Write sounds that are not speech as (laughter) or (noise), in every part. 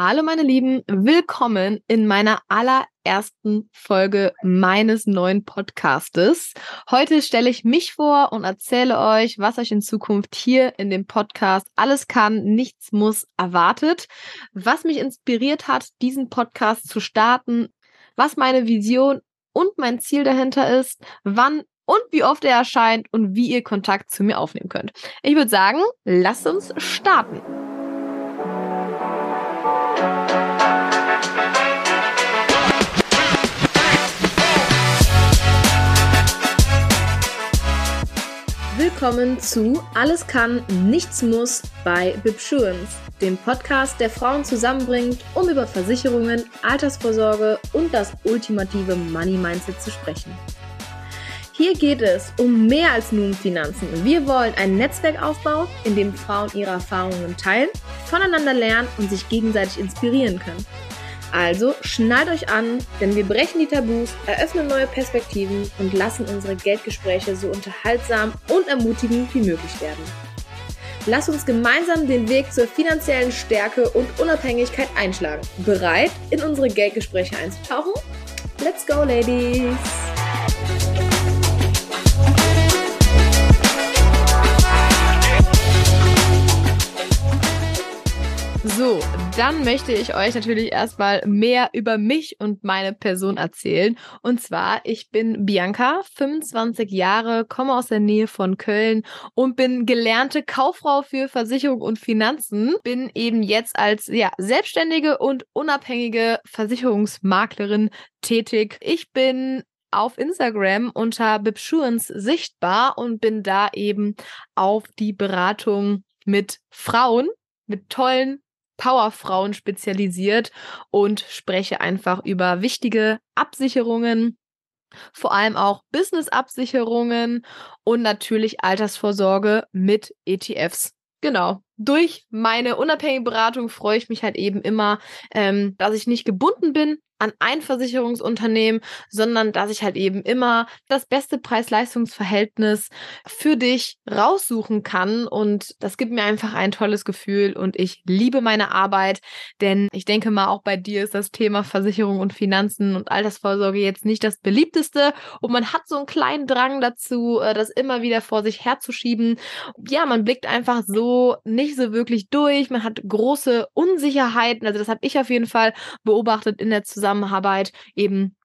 Hallo meine Lieben, willkommen in meiner allerersten Folge meines neuen Podcastes. Heute stelle ich mich vor und erzähle euch, was euch in Zukunft hier in dem Podcast alles kann, nichts muss erwartet, was mich inspiriert hat, diesen Podcast zu starten, was meine Vision und mein Ziel dahinter ist, wann und wie oft er erscheint und wie ihr Kontakt zu mir aufnehmen könnt. Ich würde sagen, lasst uns starten. Willkommen zu Alles kann, nichts muss bei Bibsurance, dem Podcast, der Frauen zusammenbringt, um über Versicherungen, Altersvorsorge und das ultimative Money Mindset zu sprechen. Hier geht es um mehr als nur um Finanzen. Wir wollen ein Netzwerk aufbauen, in dem Frauen ihre Erfahrungen teilen, voneinander lernen und sich gegenseitig inspirieren können. Also schnallt euch an, denn wir brechen die Tabus, eröffnen neue Perspektiven und lassen unsere Geldgespräche so unterhaltsam und ermutigend wie möglich werden. Lasst uns gemeinsam den Weg zur finanziellen Stärke und Unabhängigkeit einschlagen. Bereit, in unsere Geldgespräche einzutauchen? Let's go, Ladies! So, dann möchte ich euch natürlich erstmal mehr über mich und meine Person erzählen. Und zwar, ich bin Bianca, 25 Jahre, komme aus der Nähe von Köln und bin gelernte Kauffrau für Versicherung und Finanzen. Bin eben jetzt als ja, selbstständige und unabhängige Versicherungsmaklerin tätig. Ich bin auf Instagram unter Bibsurance sichtbar und bin da eben auf die Beratung mit Frauen, mit tollen Powerfrauen spezialisiert und spreche einfach über wichtige Absicherungen, vor allem auch Business-Absicherungen und natürlich Altersvorsorge mit ETFs. Genau. Durch meine unabhängige Beratung freue ich mich halt eben immer, ähm, dass ich nicht gebunden bin an ein Versicherungsunternehmen, sondern dass ich halt eben immer das beste Preis-Leistungs-Verhältnis für dich raussuchen kann. Und das gibt mir einfach ein tolles Gefühl und ich liebe meine Arbeit, denn ich denke mal, auch bei dir ist das Thema Versicherung und Finanzen und Altersvorsorge jetzt nicht das beliebteste und man hat so einen kleinen Drang dazu, äh, das immer wieder vor sich herzuschieben. Ja, man blickt einfach so nicht so wirklich durch, man hat große Unsicherheiten, also das habe ich auf jeden Fall beobachtet in der Zusammenarbeit Zusammenarbeit eben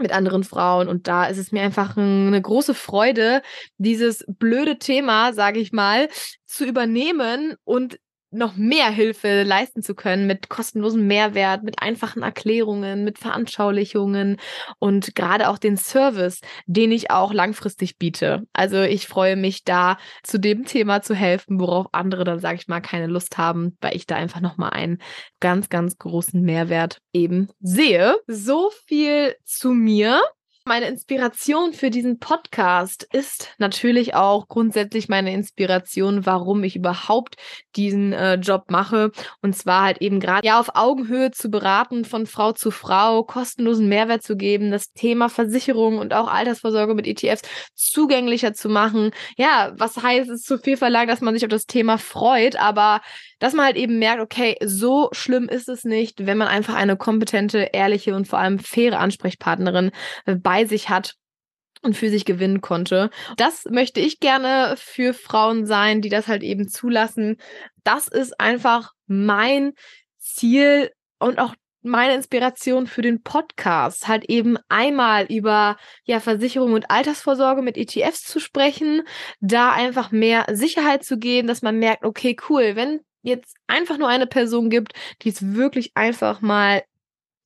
mit anderen Frauen. Und da ist es mir einfach eine große Freude, dieses blöde Thema, sage ich mal, zu übernehmen und noch mehr Hilfe leisten zu können mit kostenlosem Mehrwert, mit einfachen Erklärungen, mit Veranschaulichungen und gerade auch den Service, den ich auch langfristig biete. Also ich freue mich da zu dem Thema zu helfen, worauf andere dann sage ich mal keine Lust haben, weil ich da einfach noch mal einen ganz ganz großen Mehrwert eben sehe. So viel zu mir. Meine Inspiration für diesen Podcast ist natürlich auch grundsätzlich meine Inspiration, warum ich überhaupt diesen äh, Job mache. Und zwar halt eben gerade ja auf Augenhöhe zu beraten, von Frau zu Frau, kostenlosen Mehrwert zu geben, das Thema Versicherung und auch Altersvorsorge mit ETFs zugänglicher zu machen. Ja, was heißt es zu viel verlangt, dass man sich auf das Thema freut, aber dass man halt eben merkt, okay, so schlimm ist es nicht, wenn man einfach eine kompetente, ehrliche und vor allem faire Ansprechpartnerin äh, bei sich hat und für sich gewinnen konnte. Das möchte ich gerne für Frauen sein, die das halt eben zulassen. Das ist einfach mein Ziel und auch meine Inspiration für den Podcast, halt eben einmal über ja Versicherung und Altersvorsorge mit ETFs zu sprechen, da einfach mehr Sicherheit zu geben, dass man merkt, okay, cool, wenn jetzt einfach nur eine Person gibt, die es wirklich einfach mal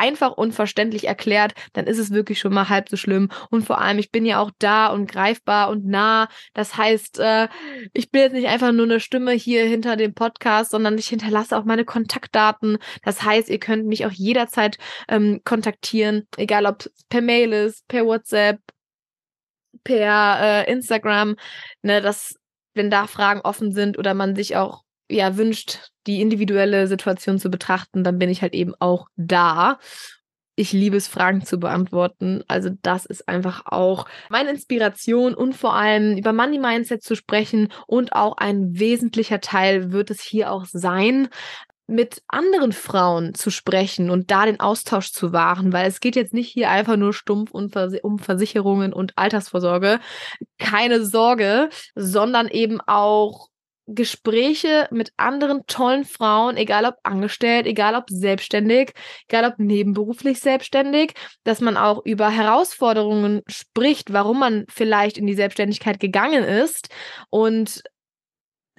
einfach und verständlich erklärt, dann ist es wirklich schon mal halb so schlimm. Und vor allem, ich bin ja auch da und greifbar und nah. Das heißt, äh, ich bin jetzt nicht einfach nur eine Stimme hier hinter dem Podcast, sondern ich hinterlasse auch meine Kontaktdaten. Das heißt, ihr könnt mich auch jederzeit ähm, kontaktieren, egal ob es per Mail ist, per WhatsApp, per äh, Instagram, ne, dass wenn da Fragen offen sind oder man sich auch ja wünscht, die individuelle Situation zu betrachten, dann bin ich halt eben auch da. Ich liebe es, Fragen zu beantworten. Also das ist einfach auch meine Inspiration und vor allem über Money Mindset zu sprechen und auch ein wesentlicher Teil wird es hier auch sein, mit anderen Frauen zu sprechen und da den Austausch zu wahren, weil es geht jetzt nicht hier einfach nur stumpf um Versicherungen und Altersvorsorge. Keine Sorge, sondern eben auch Gespräche mit anderen tollen Frauen, egal ob angestellt, egal ob selbstständig, egal ob nebenberuflich selbstständig, dass man auch über Herausforderungen spricht, warum man vielleicht in die Selbstständigkeit gegangen ist und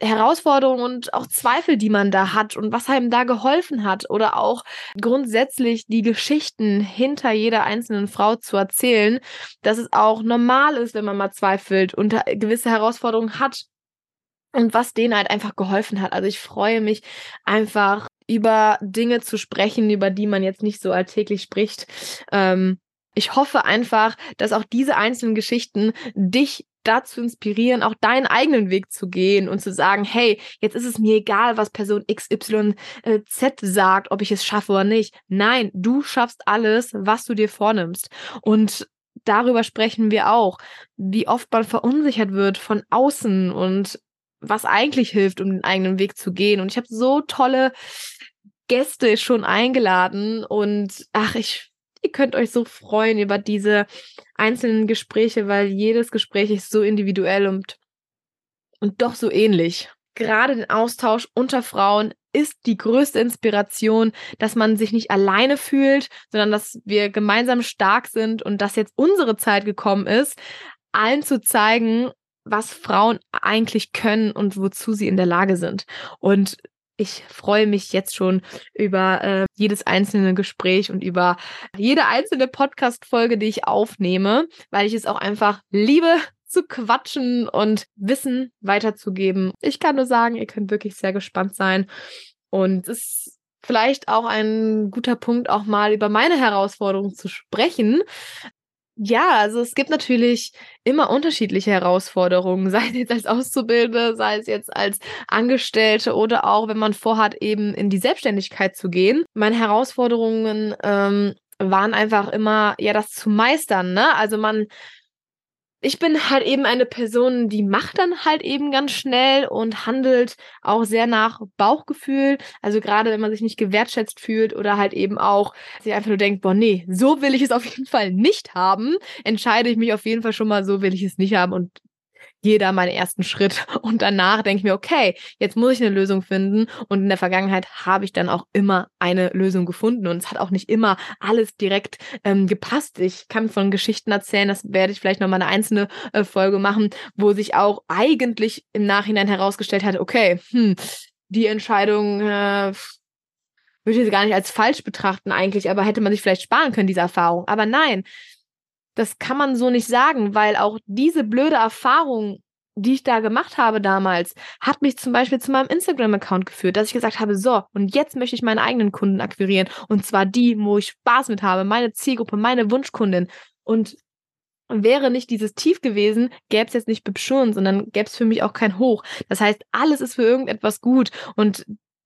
Herausforderungen und auch Zweifel, die man da hat und was einem da geholfen hat oder auch grundsätzlich die Geschichten hinter jeder einzelnen Frau zu erzählen, dass es auch normal ist, wenn man mal zweifelt und gewisse Herausforderungen hat und was denen halt einfach geholfen hat. Also ich freue mich einfach über Dinge zu sprechen, über die man jetzt nicht so alltäglich spricht. Ähm, ich hoffe einfach, dass auch diese einzelnen Geschichten dich dazu inspirieren, auch deinen eigenen Weg zu gehen und zu sagen, hey, jetzt ist es mir egal, was Person XYZ sagt, ob ich es schaffe oder nicht. Nein, du schaffst alles, was du dir vornimmst. Und darüber sprechen wir auch, wie oft man verunsichert wird von außen und was eigentlich hilft, um den eigenen Weg zu gehen. Und ich habe so tolle Gäste schon eingeladen und ach, ich ihr könnt euch so freuen über diese einzelnen Gespräche, weil jedes Gespräch ist so individuell und, und doch so ähnlich. Gerade den Austausch unter Frauen ist die größte Inspiration, dass man sich nicht alleine fühlt, sondern dass wir gemeinsam stark sind und dass jetzt unsere Zeit gekommen ist, allen zu zeigen, was Frauen eigentlich können und wozu sie in der Lage sind. Und ich freue mich jetzt schon über äh, jedes einzelne Gespräch und über jede einzelne Podcast-Folge, die ich aufnehme, weil ich es auch einfach liebe zu quatschen und Wissen weiterzugeben. Ich kann nur sagen, ihr könnt wirklich sehr gespannt sein. Und es ist vielleicht auch ein guter Punkt, auch mal über meine Herausforderungen zu sprechen, ja, also es gibt natürlich immer unterschiedliche Herausforderungen, (laughs) sei es jetzt als Auszubildende, sei es jetzt als Angestellte oder auch, wenn man vorhat, eben in die Selbstständigkeit zu gehen. Meine Herausforderungen ähm, waren einfach immer, ja, das zu meistern, ne? Also man ich bin halt eben eine Person, die macht dann halt eben ganz schnell und handelt auch sehr nach Bauchgefühl. Also gerade wenn man sich nicht gewertschätzt fühlt oder halt eben auch sich einfach nur denkt, boah, nee, so will ich es auf jeden Fall nicht haben, entscheide ich mich auf jeden Fall schon mal, so will ich es nicht haben und da meinen ersten Schritt (laughs) und danach denke ich mir, okay, jetzt muss ich eine Lösung finden und in der Vergangenheit habe ich dann auch immer eine Lösung gefunden und es hat auch nicht immer alles direkt ähm, gepasst. Ich kann von Geschichten erzählen, das werde ich vielleicht noch mal eine einzelne äh, Folge machen, wo sich auch eigentlich im Nachhinein herausgestellt hat, okay, hm, die Entscheidung äh, würde ich jetzt gar nicht als falsch betrachten eigentlich, aber hätte man sich vielleicht sparen können, diese Erfahrung. Aber nein, das kann man so nicht sagen, weil auch diese blöde Erfahrung, die ich da gemacht habe damals, hat mich zum Beispiel zu meinem Instagram-Account geführt, dass ich gesagt habe, so, und jetzt möchte ich meine eigenen Kunden akquirieren. Und zwar die, wo ich Spaß mit habe, meine Zielgruppe, meine Wunschkundin. Und wäre nicht dieses Tief gewesen, gäbe es jetzt nicht Bibschun, sondern gäbe es für mich auch kein Hoch. Das heißt, alles ist für irgendetwas gut. Und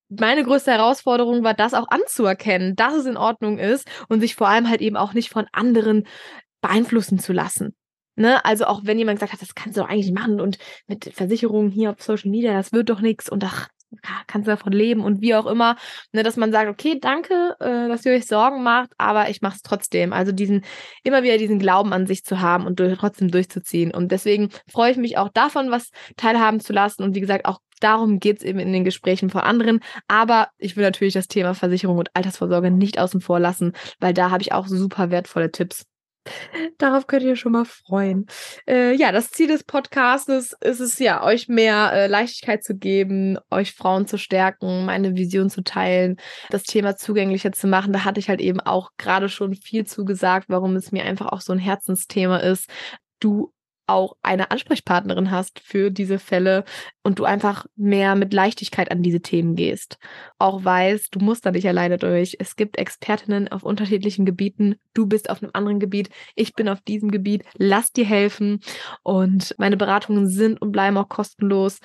meine größte Herausforderung war, das auch anzuerkennen, dass es in Ordnung ist und sich vor allem halt eben auch nicht von anderen beeinflussen zu lassen. Ne? Also auch wenn jemand gesagt hat, das kannst du doch eigentlich machen und mit Versicherungen hier auf Social Media, das wird doch nichts und ach, kannst du davon leben und wie auch immer, ne, dass man sagt, okay, danke, äh, dass ihr euch Sorgen macht, aber ich mache es trotzdem. Also diesen, immer wieder diesen Glauben an sich zu haben und durch, trotzdem durchzuziehen. Und deswegen freue ich mich auch davon, was teilhaben zu lassen. Und wie gesagt, auch darum geht es eben in den Gesprächen von anderen. Aber ich will natürlich das Thema Versicherung und Altersvorsorge nicht außen vor lassen, weil da habe ich auch super wertvolle Tipps. Darauf könnt ihr schon mal freuen. Äh, ja, das Ziel des Podcasts ist es ja, euch mehr äh, Leichtigkeit zu geben, euch Frauen zu stärken, meine Vision zu teilen, das Thema zugänglicher zu machen. Da hatte ich halt eben auch gerade schon viel zugesagt, warum es mir einfach auch so ein Herzensthema ist. Du auch eine Ansprechpartnerin hast für diese Fälle und du einfach mehr mit Leichtigkeit an diese Themen gehst. Auch weißt, du musst da nicht alleine durch. Es gibt Expertinnen auf unterschiedlichen Gebieten. Du bist auf einem anderen Gebiet. Ich bin auf diesem Gebiet. Lass dir helfen. Und meine Beratungen sind und bleiben auch kostenlos,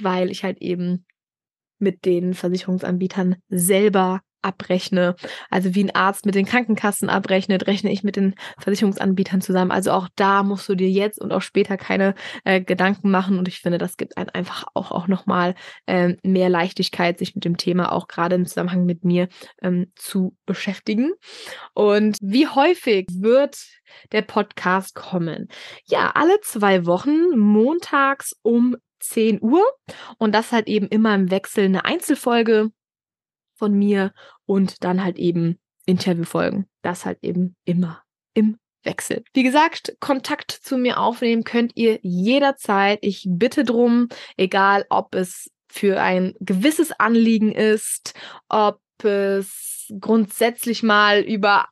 weil ich halt eben mit den Versicherungsanbietern selber abrechne. Also wie ein Arzt mit den Krankenkassen abrechnet, rechne ich mit den Versicherungsanbietern zusammen. Also auch da musst du dir jetzt und auch später keine äh, Gedanken machen. Und ich finde, das gibt einen einfach auch, auch nochmal ähm, mehr Leichtigkeit, sich mit dem Thema auch gerade im Zusammenhang mit mir ähm, zu beschäftigen. Und wie häufig wird der Podcast kommen? Ja, alle zwei Wochen, montags um 10 Uhr. Und das halt eben immer im Wechsel eine Einzelfolge von mir und dann halt eben Interviewfolgen. Das halt eben immer im Wechsel. Wie gesagt, Kontakt zu mir aufnehmen könnt ihr jederzeit. Ich bitte drum, egal ob es für ein gewisses Anliegen ist, ob es grundsätzlich mal über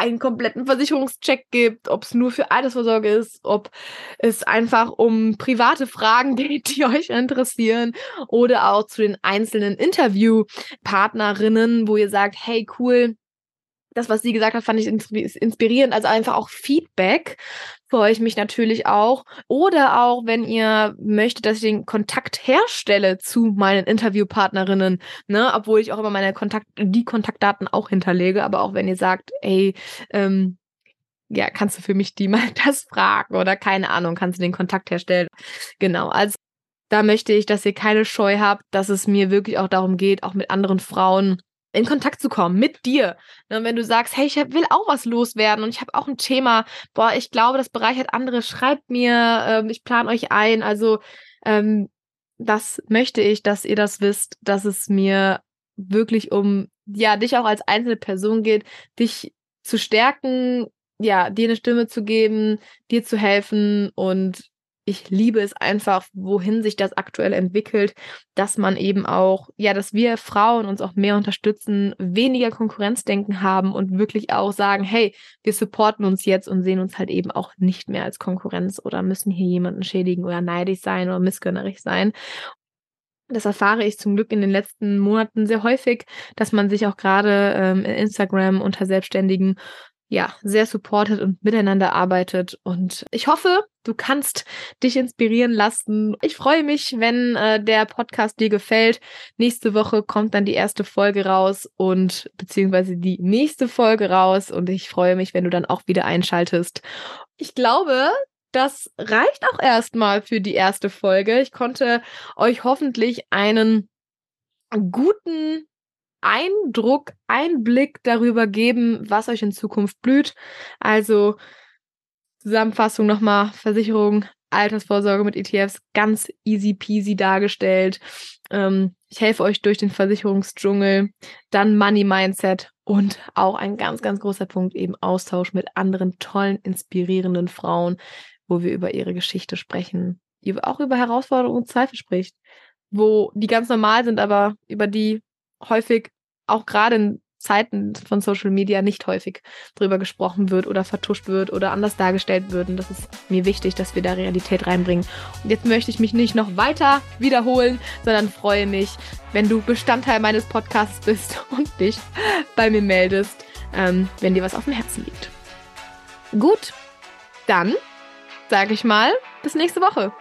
einen kompletten Versicherungscheck gibt, ob es nur für Altersvorsorge ist, ob es einfach um private Fragen (laughs) geht, die euch interessieren oder auch zu den einzelnen Interviewpartnerinnen, wo ihr sagt, hey cool, das, was sie gesagt hat, fand ich inspirierend. Also einfach auch Feedback freue ich mich natürlich auch. Oder auch, wenn ihr möchtet, dass ich den Kontakt herstelle zu meinen Interviewpartnerinnen, ne, obwohl ich auch immer meine Kontakt, die Kontaktdaten auch hinterlege. Aber auch wenn ihr sagt, ey, ähm, ja, kannst du für mich die mal (laughs) das fragen oder keine Ahnung, kannst du den Kontakt herstellen. Genau, also da möchte ich, dass ihr keine Scheu habt, dass es mir wirklich auch darum geht, auch mit anderen Frauen in Kontakt zu kommen mit dir. Ne, wenn du sagst, hey, ich will auch was loswerden und ich habe auch ein Thema, boah, ich glaube, das bereichert andere, schreibt mir, ähm, ich plane euch ein. Also ähm, das möchte ich, dass ihr das wisst, dass es mir wirklich um ja dich auch als einzelne Person geht, dich zu stärken, ja, dir eine Stimme zu geben, dir zu helfen und ich liebe es einfach, wohin sich das aktuell entwickelt, dass man eben auch, ja, dass wir Frauen uns auch mehr unterstützen, weniger Konkurrenzdenken haben und wirklich auch sagen, hey, wir supporten uns jetzt und sehen uns halt eben auch nicht mehr als Konkurrenz oder müssen hier jemanden schädigen oder neidisch sein oder missgönnerig sein. Das erfahre ich zum Glück in den letzten Monaten sehr häufig, dass man sich auch gerade ähm, in Instagram unter Selbstständigen ja, sehr supportet und miteinander arbeitet. Und ich hoffe, du kannst dich inspirieren lassen. Ich freue mich, wenn äh, der Podcast dir gefällt. Nächste Woche kommt dann die erste Folge raus und beziehungsweise die nächste Folge raus. Und ich freue mich, wenn du dann auch wieder einschaltest. Ich glaube, das reicht auch erstmal für die erste Folge. Ich konnte euch hoffentlich einen guten Eindruck, Einblick darüber geben, was euch in Zukunft blüht. Also Zusammenfassung nochmal, Versicherung, Altersvorsorge mit ETFs, ganz easy peasy dargestellt. Ähm, ich helfe euch durch den Versicherungsdschungel, dann Money Mindset und auch ein ganz, ganz großer Punkt eben Austausch mit anderen tollen, inspirierenden Frauen, wo wir über ihre Geschichte sprechen, auch über Herausforderungen und Zweifel spricht, wo die ganz normal sind, aber über die häufig auch gerade in Zeiten von Social Media nicht häufig drüber gesprochen wird oder vertuscht wird oder anders dargestellt wird. Und das ist mir wichtig, dass wir da Realität reinbringen. Und jetzt möchte ich mich nicht noch weiter wiederholen, sondern freue mich, wenn du Bestandteil meines Podcasts bist (laughs) und dich bei mir meldest, ähm, wenn dir was auf dem Herzen liegt. Gut, dann sage ich mal, bis nächste Woche.